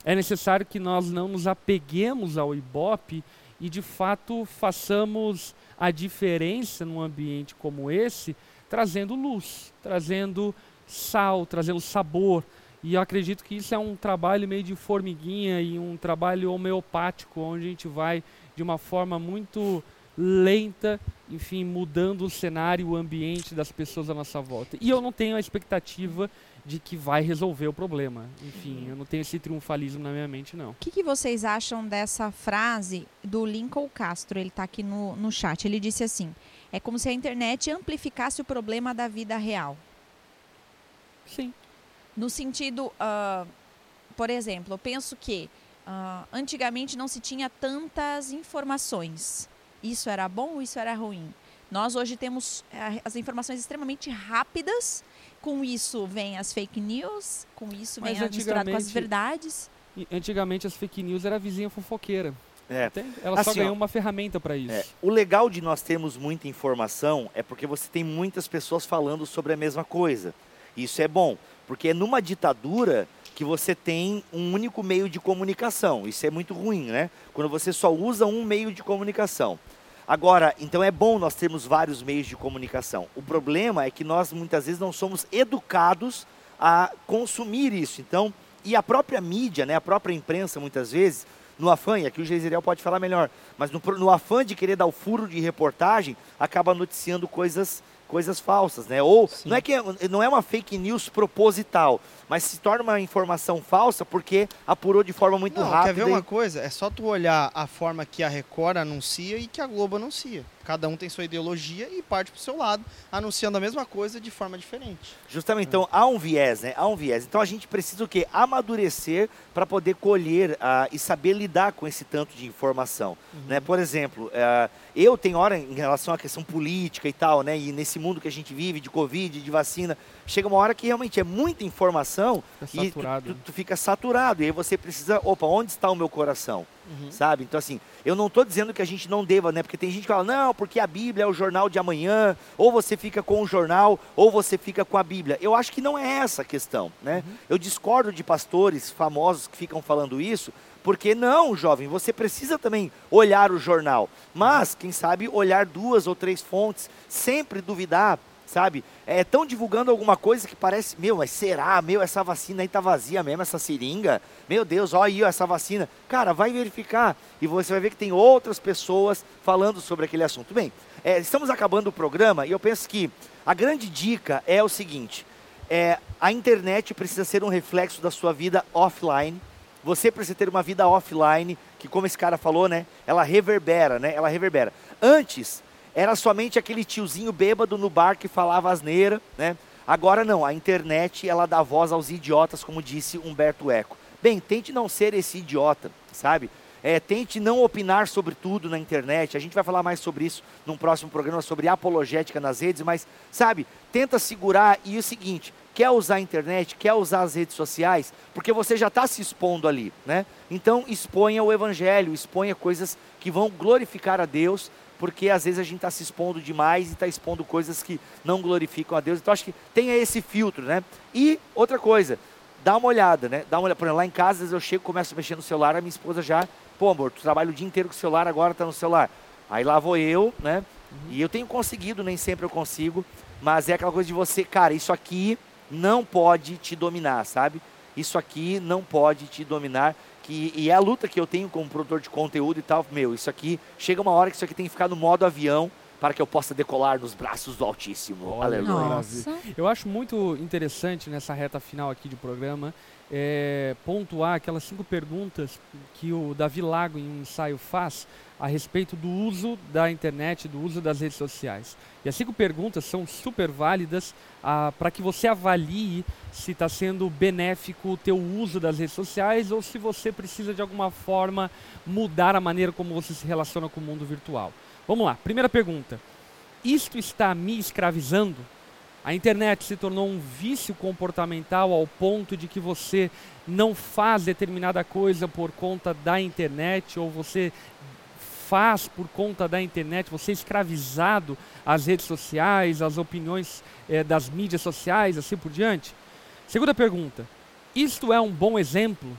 é necessário que nós não nos apeguemos ao ibope e de fato façamos a diferença num ambiente como esse, trazendo luz, trazendo sal, trazendo sabor. E eu acredito que isso é um trabalho meio de formiguinha e um trabalho homeopático, onde a gente vai de uma forma muito lenta, enfim, mudando o cenário, o ambiente das pessoas à nossa volta. E eu não tenho a expectativa de que vai resolver o problema. Enfim, eu não tenho esse triunfalismo na minha mente, não. O que, que vocês acham dessa frase do Lincoln Castro? Ele está aqui no, no chat. Ele disse assim: é como se a internet amplificasse o problema da vida real. Sim. No sentido, ah, por exemplo, eu penso que ah, antigamente não se tinha tantas informações. Isso era bom ou isso era ruim? Nós hoje temos eh, as informações extremamente rápidas. Com isso vem as fake news, com isso vem Mas a misturado com as verdades. Antigamente as fake news era a vizinha fofoqueira. É. Ela só Assim, ó, ganhou uma ferramenta para isso. É, o legal de nós termos muita informação é porque você tem muitas pessoas falando sobre a mesma coisa. Isso é bom, porque é numa ditadura que você tem um único meio de comunicação. Isso é muito ruim, né? Quando você só usa um meio de comunicação. Agora, então é bom nós termos vários meios de comunicação. O problema é que nós muitas vezes não somos educados a consumir isso. Então, e a própria mídia, né, a própria imprensa muitas vezes, no afã, e aqui o Geiseriel pode falar melhor, mas no, no afã de querer dar o furo de reportagem, acaba noticiando coisas coisas falsas, né? Ou Sim. não é que é- não é uma fake news proposital, mas se torna uma informação falsa porque apurou de forma muito Não, rápida. quer ver e- uma coisa? É só tu olhar a forma que a Record anuncia e que a Globo anuncia. Cada um tem sua ideologia e parte pro seu lado, anunciando a mesma coisa de forma diferente. Justamente, então há um viés, né? Há um viés. Então a gente precisa o quê? Amadurecer para poder colher ah, e saber lidar com esse tanto de informação. Né? Por exemplo, ah, eu tenho hora em relação à questão política e tal, né? E nesse mundo que a gente vive de Covid, de vacina, chega uma hora que realmente é muita informação Fica e tu, tu- tu fica saturado. E aí você precisa, opa, onde está o meu coração? Uhum. Sabe? Então, assim, eu não estou dizendo que a gente não deva, né? Porque tem gente que fala, não, porque a Bíblia é o jornal de amanhã, ou você fica com o jornal, ou você fica com a Bíblia. Eu acho que não é essa a questão, né? Eu discordo de pastores famosos que ficam falando isso, porque não, jovem, você precisa também olhar o jornal, mas, quem sabe, olhar duas ou três fontes, sempre duvidar sabe? Estão divulgando alguma coisa que parece, meu, mas será? Meu, essa vacina aí tá vazia mesmo, essa seringa? Meu Deus, olha aí ó, essa vacina. Cara, vai verificar e você vai ver que tem outras pessoas falando sobre aquele assunto. Bem, é, estamos acabando o programa e eu penso que a grande dica é o seguinte: é, a internet precisa ser um reflexo da sua vida offline. Você precisa ter uma vida offline, que como esse cara falou, né? Ela reverbera, né? Ela reverbera. Antes, era somente aquele tiozinho bêbado no bar que falava asneira, né? Agora não, a internet ela dá voz aos idiotas, como disse Humberto Eco. Bem, tente não ser esse idiota, sabe? É, tente não opinar sobre tudo na internet. A gente vai falar mais sobre isso num próximo programa, sobre apologética nas redes, mas, sabe, tenta segurar. E o seguinte: quer usar a internet, quer usar as redes sociais, porque você já está se expondo ali, né? Então, exponha o evangelho, exponha coisas que vão glorificar a Deus, porque às vezes a gente está se expondo demais e está expondo coisas que não glorificam a Deus. Então, acho que tenha esse filtro, né? E outra coisa, dá uma olhada, né? Dá uma olhada. Por exemplo, lá em casa, às vezes eu chego, começo a mexer no celular, a minha esposa já Pô, amor, tu trabalha o dia inteiro com o celular, agora tá no celular. Aí lá vou eu, né? Uhum. E eu tenho conseguido, nem sempre eu consigo, mas é aquela coisa de você, cara, isso aqui não pode te dominar, sabe? Isso aqui não pode te dominar. Que, e é a luta que eu tenho como produtor de conteúdo e tal. Meu, isso aqui, chega uma hora que isso aqui tem que ficar no modo avião para que eu possa decolar nos braços do Altíssimo. Olha, Aleluia. Nossa. Eu acho muito interessante nessa reta final aqui de programa é, pontuar aquelas cinco perguntas que o Davi Lago em um ensaio faz a respeito do uso da internet, do uso das redes sociais. E as cinco perguntas são super válidas ah, para que você avalie se está sendo benéfico o teu uso das redes sociais ou se você precisa de alguma forma mudar a maneira como você se relaciona com o mundo virtual. Vamos lá, primeira pergunta. Isto está me escravizando? A internet se tornou um vício comportamental ao ponto de que você não faz determinada coisa por conta da internet ou você faz por conta da internet, você é escravizado às redes sociais, às opiniões eh, das mídias sociais, assim por diante? Segunda pergunta: isto é um bom exemplo?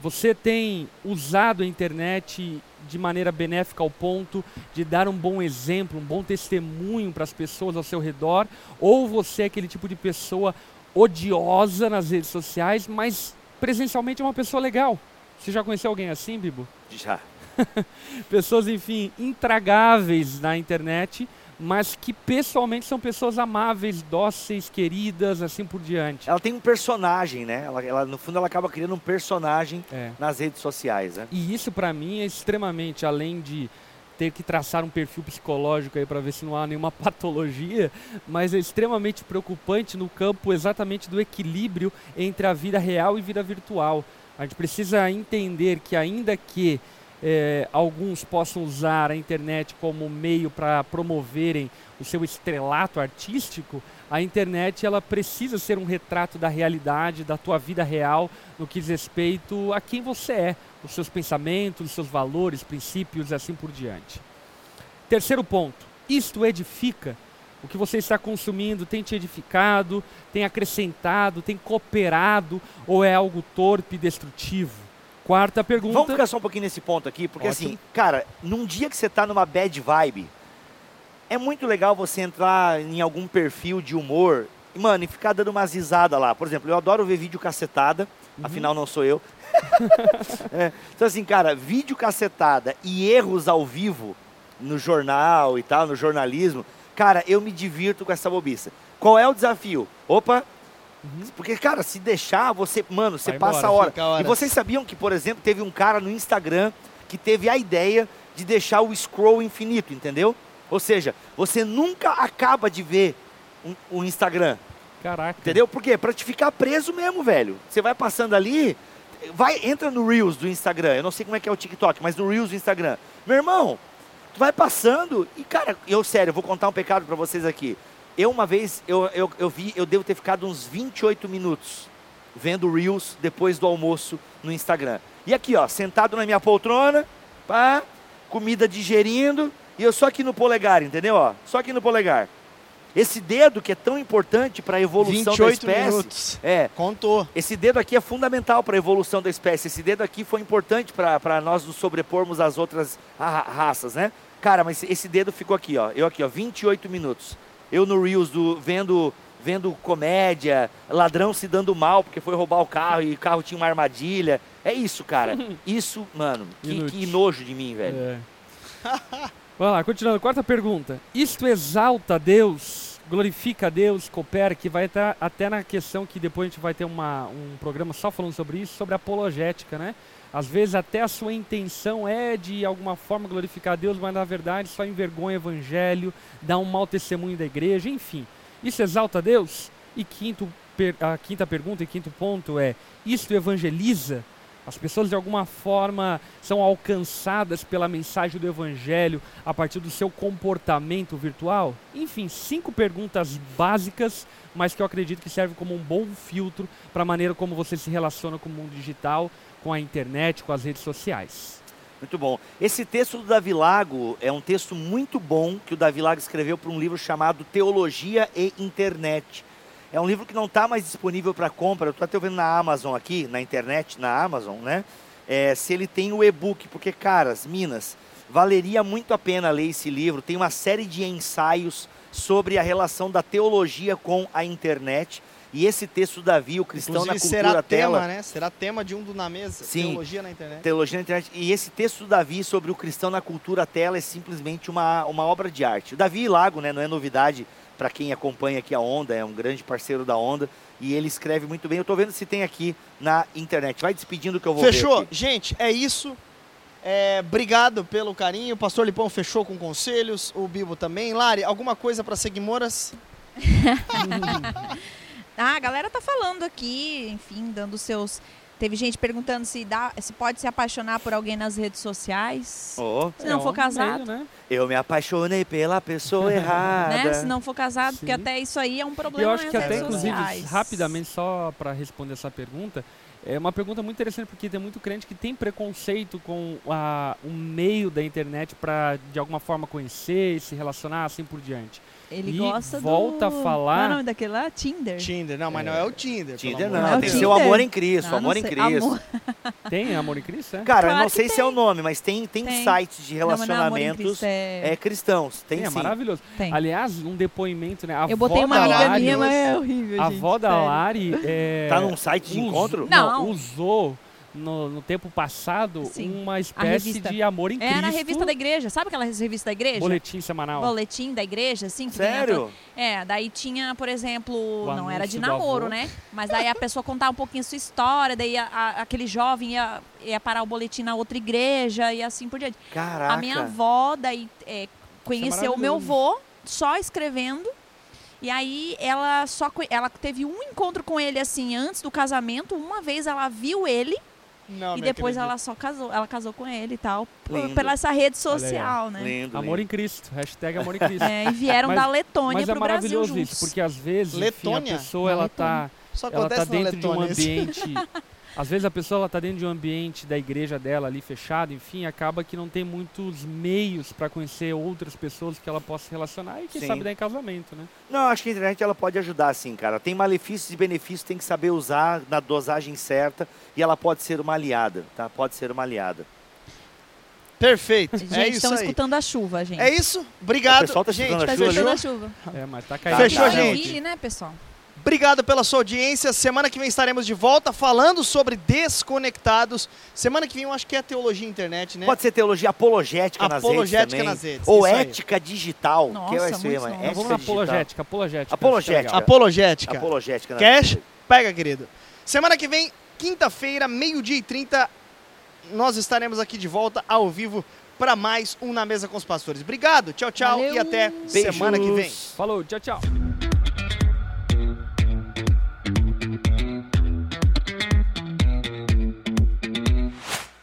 Você tem usado a internet de maneira benéfica ao ponto de dar um bom exemplo, um bom testemunho para as pessoas ao seu redor, ou você é aquele tipo de pessoa odiosa nas redes sociais, mas presencialmente é uma pessoa legal. Você já conheceu alguém assim, Bibo? Já. *laughs* Pessoas, enfim, intragáveis na internet, mas que pessoalmente são pessoas amáveis, dóceis, queridas, assim por diante. Ela tem um personagem, né? Ela, ela no fundo, ela acaba criando um personagem é. nas redes sociais, né? E isso, para mim, é extremamente, além de ter que traçar um perfil psicológico aí para ver se não há nenhuma *laughs* patologia, mas é extremamente preocupante no campo exatamente do equilíbrio entre a vida real e vida virtual. A gente precisa entender que ainda que é, alguns possam usar a internet como meio para promoverem o seu estrelato artístico, a internet ela precisa ser um retrato da realidade, da tua vida real, no que diz respeito a quem você é, os seus pensamentos, os seus valores, princípios e assim por diante. Terceiro ponto, isto edifica. O que você está consumindo tem te edificado, tem acrescentado, tem cooperado ou é algo torpe e destrutivo? Quarta pergunta. Vamos ficar só um pouquinho nesse ponto aqui, porque Ótimo. assim, cara, num dia que você tá numa bad vibe, é muito legal você entrar em algum perfil de humor, e, mano, e ficar dando umas risadas lá. Por exemplo, eu adoro ver vídeo cacetada, uhum. afinal não sou eu. *laughs* é. Então assim, cara, vídeo cacetada e erros ao vivo no jornal e tal, no jornalismo, cara, eu me divirto com essa bobiça. Qual é o desafio? Opa, Uhum. Porque, cara, se deixar, você, mano, você Vai passa embora, a hora. E vocês sabiam que, por exemplo, teve um cara no Instagram que teve a ideia de deixar o scroll infinito, entendeu? Ou seja, você nunca acaba de ver o um, um Instagram. Caraca. Entendeu? Por quê? Pra te ficar preso mesmo, velho. Você vai passando ali, vai, entra no Reels do Instagram. Eu não sei como é que é o TikTok, mas no Reels do Instagram. Meu irmão, tu vai passando e, cara, eu sério, eu vou contar um pecado para vocês aqui. Eu uma vez, eu, eu, eu vi, eu devo ter ficado uns 28 minutos vendo Reels depois do almoço no Instagram. E aqui, ó, sentado na minha poltrona, pá, comida digerindo, e eu só aqui no polegar, entendeu? Ó, só aqui no polegar. Esse dedo que é tão importante para a evolução 28 da espécie. Minutos. É. Contou. Esse dedo aqui é fundamental para a evolução da espécie. Esse dedo aqui foi importante para nós nos sobrepormos às outras raças, né? Cara, mas esse dedo ficou aqui, ó. Eu aqui, ó, 28 minutos. Eu no Reels do, vendo, vendo comédia, ladrão se dando mal porque foi roubar o carro e o carro tinha uma armadilha. É isso, cara. *laughs* Isso, mano, que, que nojo de mim, velho. É. Vamos lá, continuando. Quarta pergunta. Isto exalta Deus, glorifica a Deus, coopera, que vai estar até na questão que depois a gente vai ter uma, um programa só falando sobre isso, sobre apologética, né? Às vezes até a sua intenção é de alguma forma glorificar a Deus, mas na verdade só envergonha o evangelho, dá um mau testemunho da igreja, enfim. Isso exalta a Deus? E quinto, a quinta pergunta e quinto ponto é: isto evangeliza? As pessoas de alguma forma são alcançadas pela mensagem do Evangelho a partir do seu comportamento virtual? Enfim, cinco perguntas básicas, mas que eu acredito que servem como um bom filtro para a maneira como você se relaciona com o mundo digital, com a internet, com as redes sociais. Muito bom. Esse texto do Davi Lago é um texto muito bom que o Davi Lago escreveu para um livro chamado Teologia e Internet. É um livro que não está mais disponível para compra. Eu estou até vendo na Amazon aqui, na internet, na Amazon, né? É, se ele tem o e-book, porque, caras, Minas, valeria muito a pena ler esse livro. Tem uma série de ensaios sobre a relação da teologia com a internet. E esse texto do Davi, o Cristão Inclusive, na Cultura será Tela. tema, né? Será tema de um do Na Mesa. Sim. Teologia na internet. Teologia na internet. E esse texto do Davi sobre o cristão na cultura tela é simplesmente uma, uma obra de arte. O Davi Lago, né, não é novidade para quem acompanha aqui a Onda, é um grande parceiro da Onda e ele escreve muito bem. Eu estou vendo se tem aqui na internet. Vai despedindo que eu vou ver Fechou? Gente, é isso. É, obrigado pelo carinho. O pastor Lipão fechou com conselhos, o Bibo também. Lari, alguma coisa para Seguimoras? *laughs* Ah, a galera tá falando aqui, enfim, dando seus. Teve gente perguntando se, dá, se pode se apaixonar por alguém nas redes sociais. Oh, Se não É for casado. meio, né? eu me apaixonei pela pessoa *laughs* errada. Né? Se não for casado, porque Sim. até isso aí é um E problema eu acho que nas até, inclusive, sociais. rapidamente, só para responder essa pergunta, é uma pergunta muito interessante, porque tem muito crente que tem preconceito com a, o meio da internet para, de alguma forma, conhecer, se relacionar, assim por diante. Ele E gosta volta do... a falar- Qual é o nome daquele lá? Tinder. Tinder. Não, mas não é o Tinder. Tinder não, de é o tem que Deus. ser o Tinder? amor em Cristo, Ah, amor não em. Cristo. Amor- *laughs* Tem amor em Cristo, é? Cara, eu Claro não que sei se é o nome, mas tem, tem, Tem. sites de Não, não é relacionamentos Cristo, é... é, cristãos. Tem é sim. maravilhoso. Tem. Aliás, um depoimento, né? A Eu botei uma amiga Lari- minha, mas é horrível, A avó da. Lari é, Tá num site de encontro? Não, Não. usou no, no tempo passado Sim, uma espécie de amor em Cristo. É na revista da igreja. Sabe aquela revista da igreja? Boletim semanal. Boletim da igreja, assim? Sério? É, daí tinha, por exemplo, não era de namoro, né? Mas daí a pessoa contava um pouquinho a sua história, daí a- a- aquele jovem ia, ia parar o boletim na outra igreja e assim por diante. Caraca. A minha avó daí é, conheceu o meu avô só escrevendo. E aí ela só ela teve um encontro com ele assim antes do casamento. Uma vez ela viu ele Não, e depois ela só casou. Ela casou com ele e tal. por- pela essa rede social, né? Lindo, Amor em lindo. Cristo. Hashtag amor em Cristo. É, e vieram Mas- da Letônia Mas é pro Brasil maravilhoso juntos. isso, porque às vezes enfim, a Letônia? pessoa Na ela tá, Só ela tá dentro de um Letônia isso. ambiente. *laughs* Às vezes a pessoa ela tá dentro de um ambiente da igreja dela ali fechado, enfim, acaba que não tem muitos meios para conhecer outras pessoas que ela possa se relacionar e quem Sim. sabe dar em casamento, né? Não, acho que a internet ela pode ajudar sim, cara. Tem malefícios e benefícios, tem que saber usar na dosagem certa e ela pode ser uma aliada, tá? Pode ser uma aliada. Perfeito. Gente, é isso estão aí. escutando a chuva, gente. É isso. Obrigado. O pessoal tá gente, escutando a Tá chuva escutando a chuva. É, mas tá caindo. Fechou, Tá, gente. Né, pessoal? Obrigado pela sua audiência. Semana que vem estaremos de volta falando sobre desconectados. Semana que vem eu acho que é teologia internet, né? Pode ser teologia apologética, Apologética nas redes nas também. redes, Ou isso aí. ética digital, Nossa, que vai ser, mano. Ética vamos na digital. apologética, apologética. Apologética. É. Apologética. Apologética. nas Cash? Pega, querido. Semana que vem, quinta-feira, meio-dia e 30, nós estaremos aqui de volta ao vivo para mais um Na Mesa com os Pastores. Obrigado, tchau, tchau Valeu. e até semana que vem. Beijos. Falou, tchau, tchau.